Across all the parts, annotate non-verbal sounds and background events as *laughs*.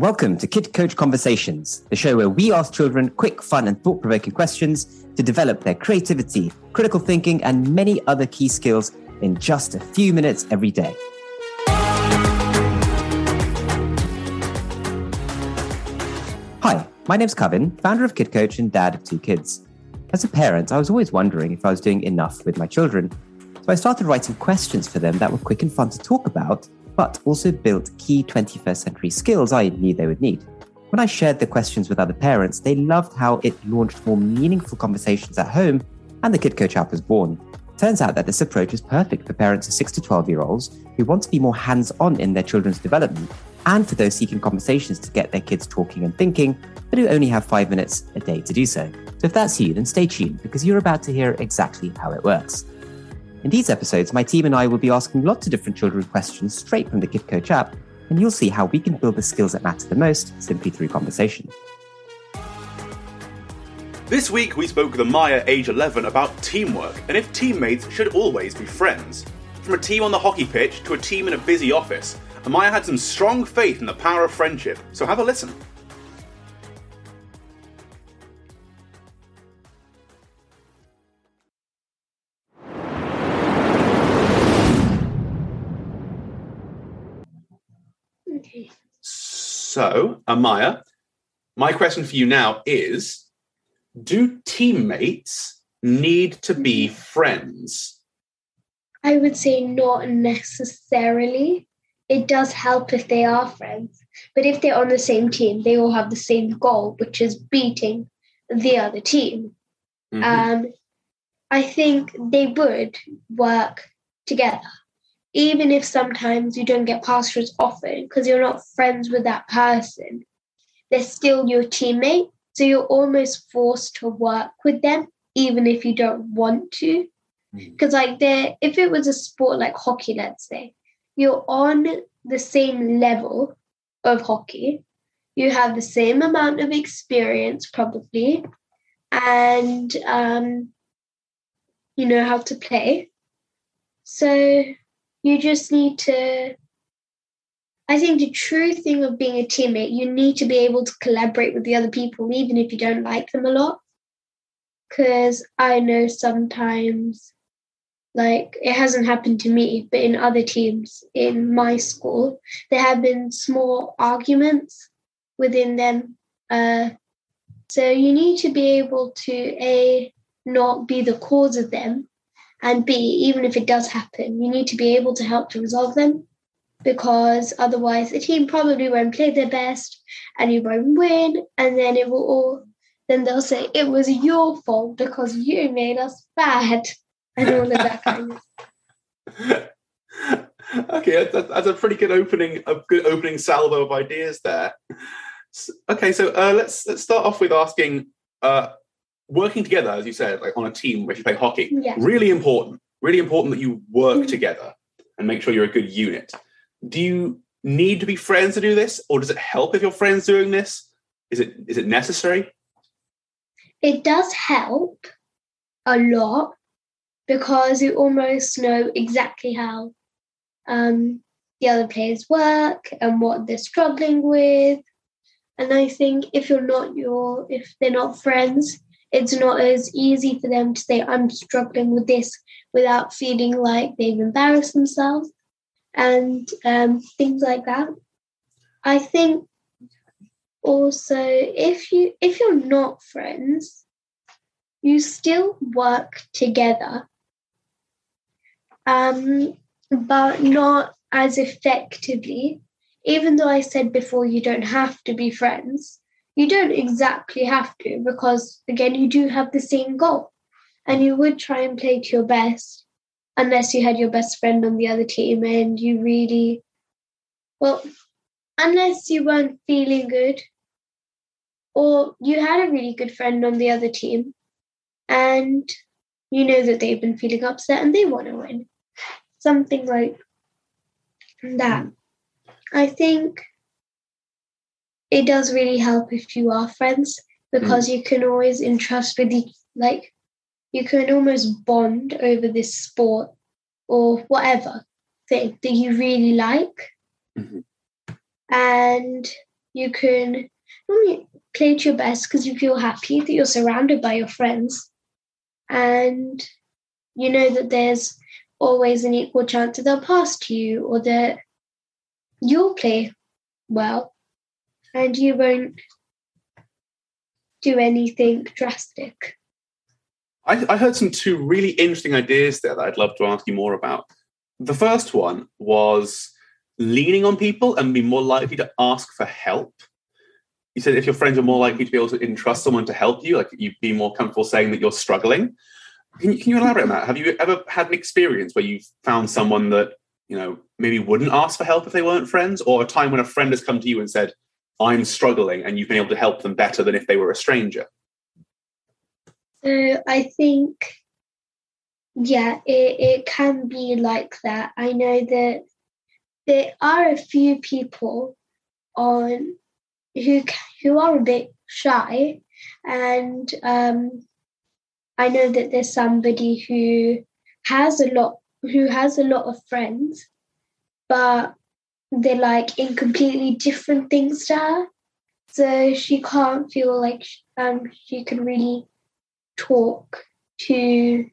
Welcome to Kid Coach Conversations, the show where we ask children quick, fun, and thought provoking questions to develop their creativity, critical thinking, and many other key skills in just a few minutes every day. Hi, my name's Kevin, founder of Kid Coach and dad of two kids. As a parent, I was always wondering if I was doing enough with my children. So I started writing questions for them that were quick and fun to talk about but also built key 21st century skills I knew they would need. When I shared the questions with other parents, they loved how it launched more meaningful conversations at home, and the Kid Coach app was born. Turns out that this approach is perfect for parents of 6 to 12 year olds who want to be more hands on in their children's development, and for those seeking conversations to get their kids talking and thinking, but who only have five minutes a day to do so. So if that's you, then stay tuned because you're about to hear exactly how it works. In these episodes, my team and I will be asking lots of different children questions straight from the Kid Coach app, and you'll see how we can build the skills that matter the most simply through conversation. This week, we spoke with Amaya, age 11, about teamwork and if teammates should always be friends. From a team on the hockey pitch to a team in a busy office, Amaya had some strong faith in the power of friendship, so have a listen. So, Amaya, my question for you now is Do teammates need to be friends? I would say not necessarily. It does help if they are friends. But if they're on the same team, they all have the same goal, which is beating the other team. Mm-hmm. Um, I think they would work together even if sometimes you don't get past often because you're not friends with that person, they're still your teammate. So you're almost forced to work with them, even if you don't want to. Because, mm-hmm. like, they if it was a sport like hockey, let's say, you're on the same level of hockey, you have the same amount of experience, probably, and um, you know how to play. So you just need to I think the true thing of being a teammate, you need to be able to collaborate with the other people, even if you don't like them a lot. Because I know sometimes, like, it hasn't happened to me, but in other teams in my school, there have been small arguments within them. Uh, so you need to be able to, A, not be the cause of them, and B, even if it does happen, you need to be able to help to resolve them because otherwise the team probably won't play their best and you won't win. And then it will all, then they'll say, it was your fault because you made us bad and all of that kind of *laughs* okay, that's, that's, a pretty good opening, a good opening salvo of ideas there. Okay, so uh, let's let's start off with asking uh, working together, as you said, like on a team if you play hockey, yeah. really important. Really important that you work mm-hmm. together and make sure you're a good unit. Do you need to be friends to do this, or does it help if your friends doing this? Is it is it necessary? It does help a lot because you almost know exactly how um, the other players work and what they're struggling with. And I think if you're not your if they're not friends, it's not as easy for them to say, I'm struggling with this without feeling like they've embarrassed themselves and um, things like that. I think also if you if you're not friends, you still work together, um, but not as effectively. Even though I said before you don't have to be friends, you don't exactly have to because again you do have the same goal. And you would try and play to your best unless you had your best friend on the other team and you really well unless you weren't feeling good or you had a really good friend on the other team and you know that they've been feeling upset and they want to win. Something like that. I think it does really help if you are friends because mm. you can always entrust with each like you can almost bond over this sport or whatever thing that you really like mm-hmm. and you can normally play to your best because you feel happy that you're surrounded by your friends and you know that there's always an equal chance that they'll pass to you or that you'll play well and you won't do anything drastic. I, I heard some two really interesting ideas there that I'd love to ask you more about. The first one was leaning on people and be more likely to ask for help. You said if your friends are more likely to be able to entrust someone to help you, like you'd be more comfortable saying that you're struggling. Can you, can you elaborate on that? Have you ever had an experience where you've found someone that you know maybe wouldn't ask for help if they weren't friends, or a time when a friend has come to you and said, "I'm struggling," and you've been able to help them better than if they were a stranger? So I think, yeah, it, it can be like that. I know that there are a few people on who who are a bit shy, and um, I know that there's somebody who has a lot who has a lot of friends, but they're like in completely different things to her. So she can't feel like um, she can really talk to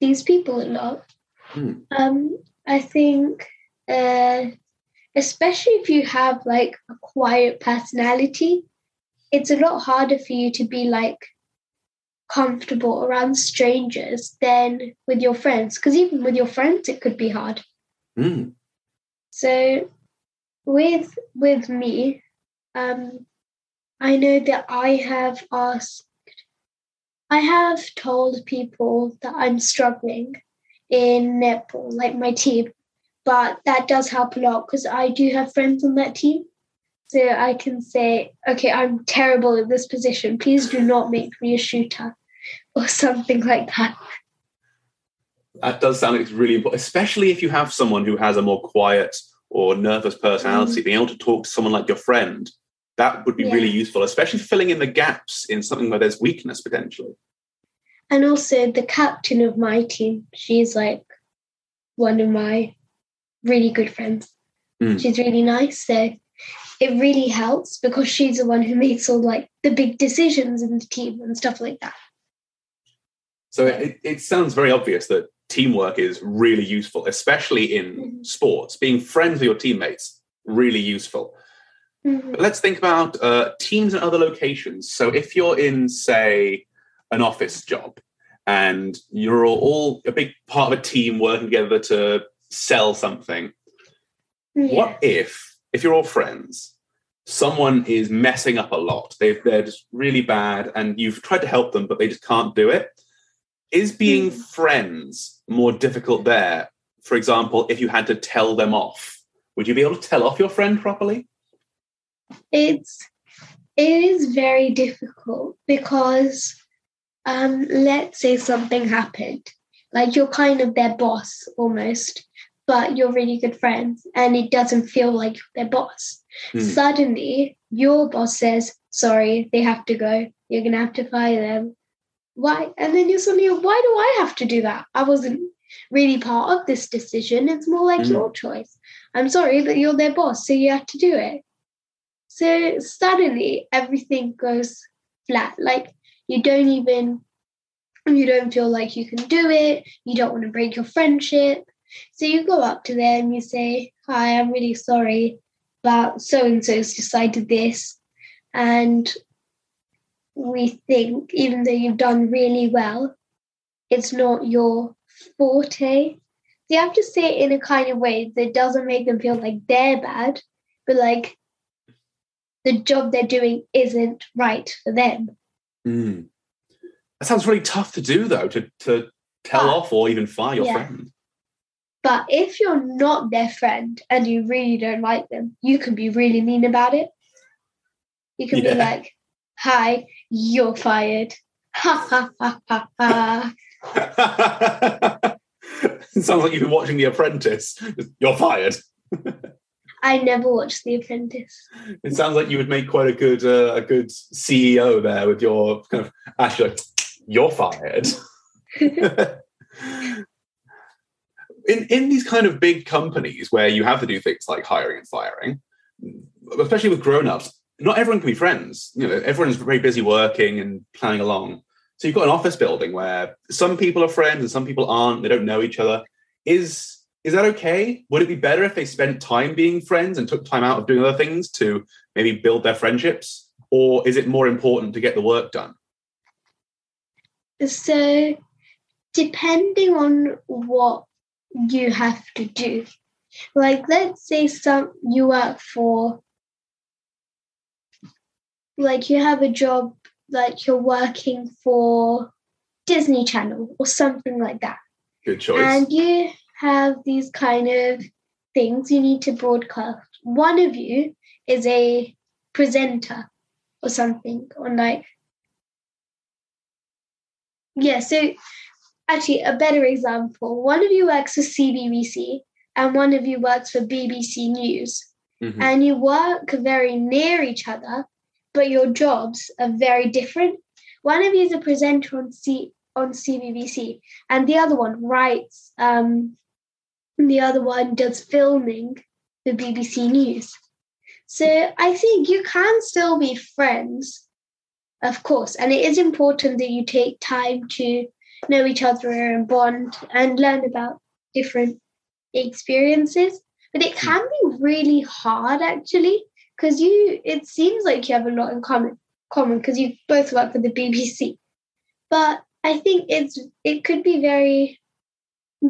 these people a lot. Hmm. Um, I think, uh, especially if you have like a quiet personality, it's a lot harder for you to be like comfortable around strangers than with your friends. Because even with your friends, it could be hard. Mm. So, with with me, um, I know that I have asked I have told people that I'm struggling in netball, like my team, but that does help a lot because I do have friends on that team. So I can say, okay, I'm terrible at this position. Please do not make me a shooter *laughs* or something like that. That does sound like it's really important, especially if you have someone who has a more quiet or nervous personality. Mm. Being able to talk to someone like your friend that would be yeah. really useful, especially filling in the gaps in something where there's weakness potentially. And also the captain of my team, she's like one of my really good friends. Mm. She's really nice. So it really helps because she's the one who makes all like the big decisions in the team and stuff like that. So it, it sounds very obvious that teamwork is really useful, especially in mm-hmm. sports. Being friends with your teammates, really useful. Mm-hmm. let's think about uh, teams in other locations. So if you're in, say, an office job and you're all a big part of a team working together to sell something, yeah. what if, if you're all friends, someone is messing up a lot? they they're just really bad and you've tried to help them, but they just can't do it. Is being mm-hmm. friends more difficult there? For example, if you had to tell them off, would you be able to tell off your friend properly? it's it is very difficult because um let's say something happened like you're kind of their boss almost but you're really good friends and it doesn't feel like their boss Hmm. suddenly your boss says sorry they have to go you're gonna have to fire them why and then you're suddenly why do i have to do that i wasn't really part of this decision it's more like Hmm. your choice i'm sorry but you're their boss so you have to do it so suddenly everything goes flat. Like you don't even, you don't feel like you can do it. You don't want to break your friendship. So you go up to them, you say, Hi, I'm really sorry, but so and so's decided this. And we think, even though you've done really well, it's not your forte. So you have to say it in a kind of way that doesn't make them feel like they're bad, but like the job they're doing isn't right for them. Mm. That sounds really tough to do, though, to, to tell But- off or even fire your Yeah. friend. But if you're not their friend and you really don't like them, you can be really mean about it. You can Yeah. be like, Hi, you're fired. Ha ha ha ha ha. it *laughs* sounds like you've been watching The Apprentice. You're fired. *laughs* I never watched The Apprentice. It sounds like you would make quite a good uh, a good CEO there with your kind of actually, like, you're fired. *laughs* in in these kind of big companies where you have to do things like hiring and firing, especially with grown-ups, not everyone can be friends. You know, everyone's very busy working and planning along. So you've got an office building where some people are friends and some people aren't. They don't know each other. Is is that okay? Would it be better if they spent time being friends and took time out of doing other things to maybe build their friendships? Or is it more important to get the work done? So, depending on what you have to do, like let's say some you work for, like you have a job, like you're working for Disney Channel or something like that. Good choice. And you have these kind of things you need to broadcast. One of you is a presenter or something on like yeah so actually a better example one of you works for cbbc and one of you works for bbc news Mhm. and you work very near each other but your jobs are very different one of you is a presenter on c on cbbc and the other one writes um the other one does filming for bbc news so I think you can still be friends, of course, and it is important that you take time to know each other and bond and learn about different experiences. But it can be really hard actually, because you it seems like you have a lot in common common because you both work for the BBC. But I think it's it could be very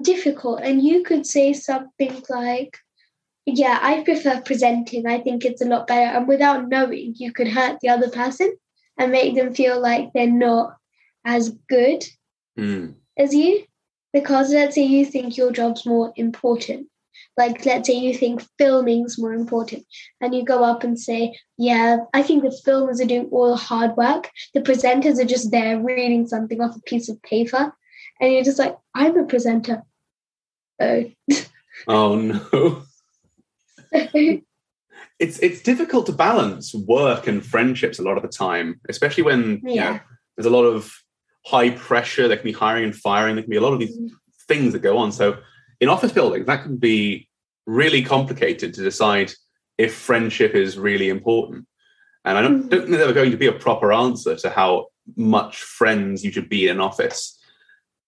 difficult and you could say something like yeah, I prefer presenting. I think it's a lot better. And without knowing, you could hurt the other person and make them feel like they're not as good Mm. as you. Because let's say you think your job's more important. Like, let's say you think filming's more important. And you go up and say, Yeah, I think the filmers are doing all the hard work. The presenters are just there reading something off a piece of paper. And you're just like, I'm a presenter. Oh. *laughs* Oh no. *laughs* It's it's difficult to balance work and friendships a lot of the time, especially when you know, Yeah. there's a lot of high pressure. There can be hiring and firing. There can be a lot of these Mm. things that go on. So in office buildings, that can be really complicated to decide if friendship is really important. And I don't, Mhm. don't think there's ever going to be a proper answer to how much friends you should be in an office.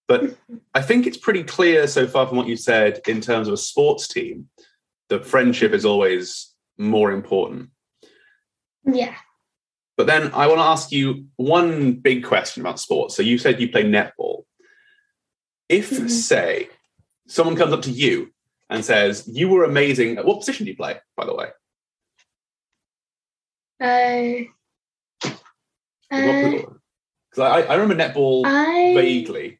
But *laughs* I think it's pretty clear so far from what you said in terms of a sports team that friendship is always more important. yeah. But then I want to ask you one big question about sports. So you said you play netball. If, Mhm. say, someone comes up to you and says, You were amazing, At what position do you play, by the way? Uh, uh, Because I, I remember netball I vaguely.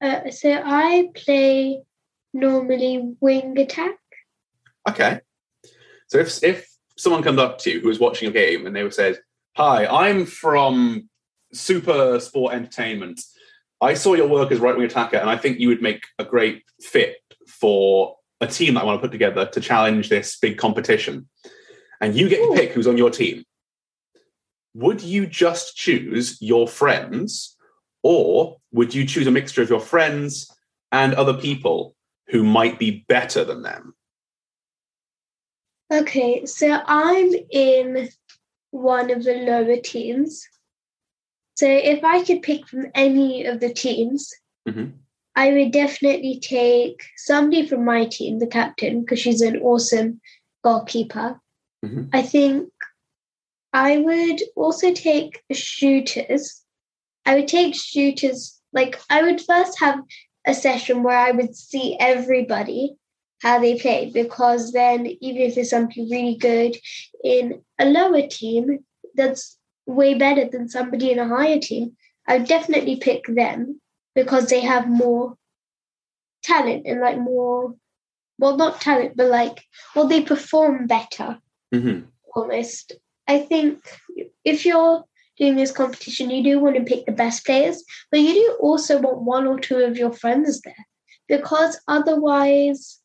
uh, so I play normally wing attack. Okay. So if if someone comes up to you who is watching a game and they would say, "Hi, I'm from Super Sport Entertainment. I saw your work as right wing attacker, and I think you would make a great fit for a team that I want to put together to challenge this big competition." And you get to pick who's on your team. Would you just choose your friends, or would you choose a mixture of your friends and other people who might be better than them? Okay, so I'm in one of the lower teams. So if I could pick from any of the teams, Mhm. I would definitely take somebody from my team, the captain, because she's an awesome goalkeeper. Mhm. I think I would also take shooters. I would take shooters, like, I would first have a session where I would see everybody how they play because then even if there's somebody really good in a lower team that's way better than somebody in a higher team, I would definitely pick them because they have more talent and like more well not talent but like well they perform better Mhm. almost. I think if you're doing this competition, you do want to pick the best players, but you do also want one or two of your friends there because otherwise,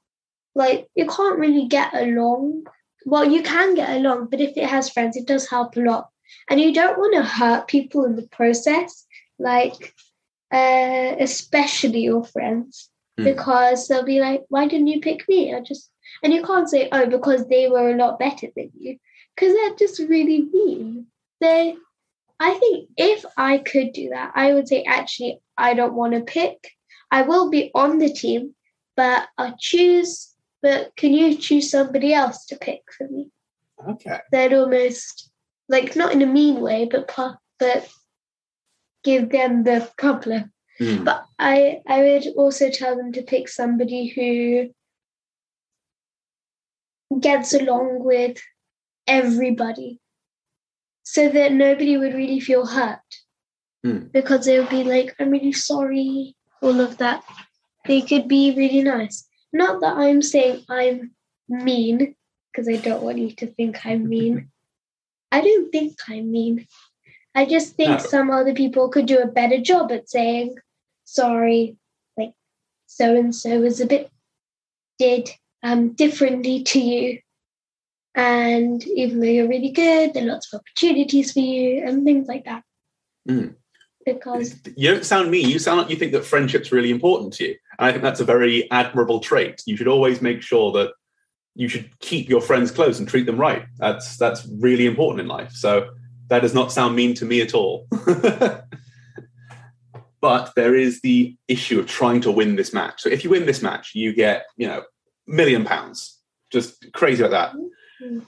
like, you can't really get along. Well, you can get along, but if it has friends, it does help a lot. And you don't want to hurt people in the process, like, uh, especially your friends, Hmm. because they'll be like, why didn't you pick me? I just And you can't say, oh, because they were a lot better than you, because that's just really mean. They, I think if I could do that, I would say, actually, I don't want to pick. I will be on the team, but I'll choose. But can you choose somebody else to pick for me? Okay. They'd almost like not in a mean way, but but give them the problem. Mm. But I I would also tell them to pick somebody who gets along with everybody so that nobody would really feel hurt Mm. because they would be like i'm really sorry all of that they could be really nice not that i'm saying i'm mean because i don't want you to think i'm mean i don't think i'm mean i just think No. some other people could do a better job at saying sorry like so and so was a bit did um differently to you and even though you're really good there are lots of opportunities for you and things like that Mm. because You don't sound mean. You sound like you think that friendship's really important to you. And I think that's a very admirable trait. You should always make sure that you should keep your friends close and treat them right. That's that's really important in life. So that does not sound mean to me at all. *laughs* but there is the issue of trying to win this match. So if you win this match, you get, you know, million pounds. Just crazy like that. Mhm.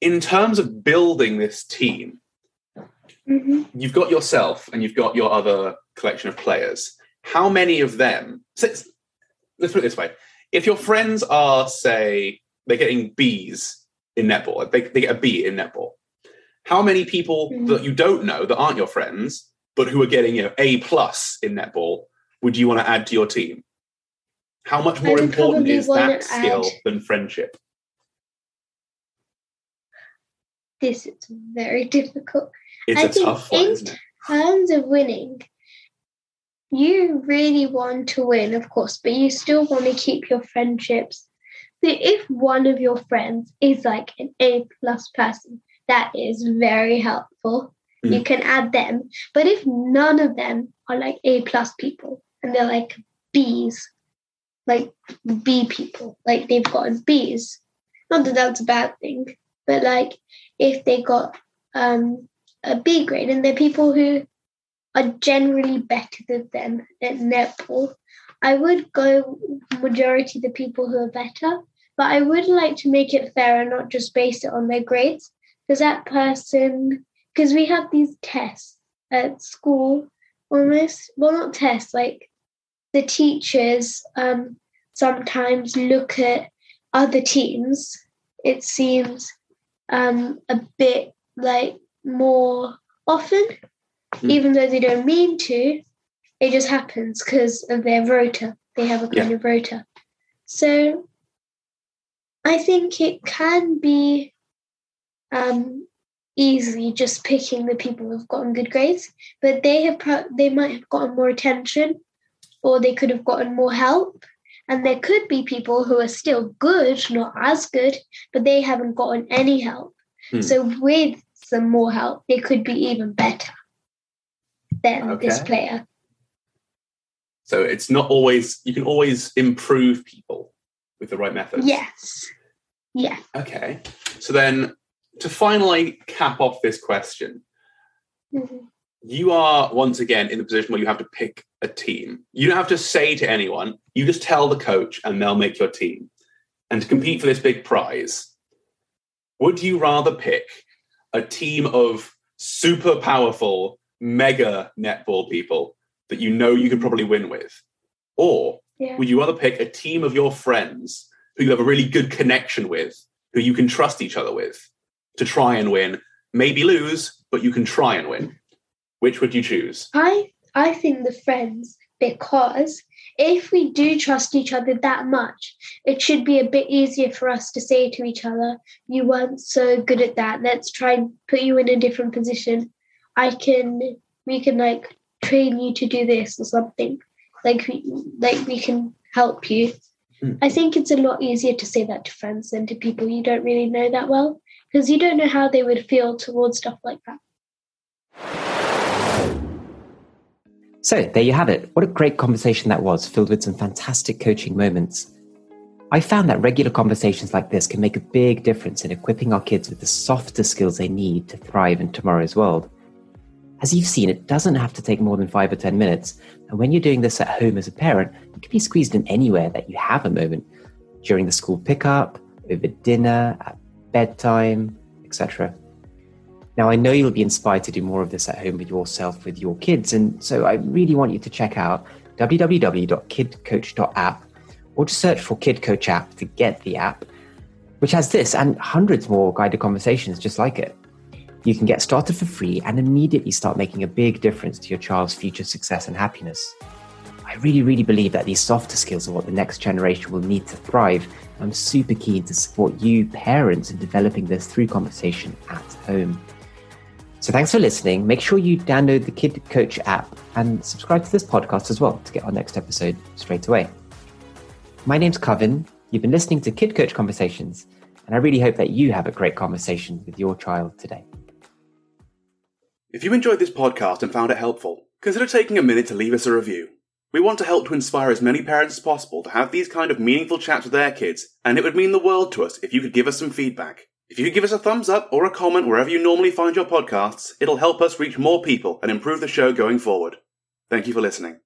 In terms of building this team, Mhm. you've got yourself and you've got your other collection of players. How many of them? so let's put it this way: if your friends are, say, they're getting Bs in netball, they, they get a B in netball. How many people Mhm. that you don't know that aren't your friends, but who are getting you know A plus in netball, would you want to add to your team? How much more important is that skill add- than friendship? this is very difficult It's I a think tough one, in isn't it? terms of winning you really want to win of course but you still want to keep your friendships. So if one of your friends is like an a plus person that is very helpful. You Mm. can add them. But if none of them are like a plus people and they're like b's like b people like they've gotten b's not that that's a bad thing but like if they got um a b grade and they're people who are generally better than them at netball. I would go majority the people who are better but i would like to make it fair and not just base it on their grades. Because that person because we have these tests at school almost well not tests like the teachers um sometimes look at other teams it seems um a bit like more often Mm. even though they don't mean to it just happens because of their rota they have a kind Yeah. of rota so i think it can be um easy just picking the people who've gotten good grades but they have pro- they might have gotten more attention or they could have gotten more help and there could be people who are still good not as good but they haven't gotten any help Hmm. so with some more help they could be even better than this player So it's not always you can always improve people with the right methods. yes yeah Okay. So then to finally cap off this question, Mhm. you are once again in the position where you have to pick a team. You don't have to say to anyone, you just tell the coach and they'll make your team. And to compete for this big prize, would you rather pick a team of super powerful, mega netball people that you know you could probably win with? Or yeah would you rather pick a team of your friends who you have a really good connection with, who you can trust each other with to try and win? Maybe lose, but you can try and win. Which would you choose? I I think the friends because if we do trust each other that much, it should be a bit easier for us to say to each other, "You weren't so good at that. Let's try and put you in a different position. I can we can like train you to do this or something. Like we like we can help you." Hmm. I think it's a lot easier to say that to friends than to people you don't really know that well because you don't know how they would feel towards stuff like that. So there you have it. What a great conversation that was, filled with some fantastic coaching moments. I found that regular conversations like this can make a big difference in equipping our kids with the softer skills they need to thrive in tomorrow's world. As you've seen, it doesn't have to take more than five or 10 minutes. And when you're doing this at home as a parent, it can be squeezed in anywhere that you have a moment during the school pickup, over dinner, at bedtime, etc. Now, I know you'll be inspired to do more of this at home with yourself, with your kids. And so I really want you to check out www.kidcoach.app or just search for Kid Coach app to get the app, which has this and hundreds more guided conversations just like it. You can get started for free and immediately start making a big difference to your child's future success and happiness. I really, really believe that these softer skills are what the next generation will need to thrive. I'm super keen to support you, parents, in developing this through conversation at home. So thanks for listening. Make sure you download the Kid Coach app and subscribe to this podcast as well to get our next episode straight away. My name's Kevin. You've been listening to Kid Coach Conversations, and I really hope that you have a great conversation with your child today. If you enjoyed this podcast and found it helpful, consider taking a minute to leave us a review. We want to help to inspire as many parents as possible to have these kind of meaningful chats with their kids, and it would mean the world to us if you could give us some feedback. If you could give us a thumbs up or a comment wherever you normally find your podcasts, it'll help us reach more people and improve the show going forward. Thank you for listening.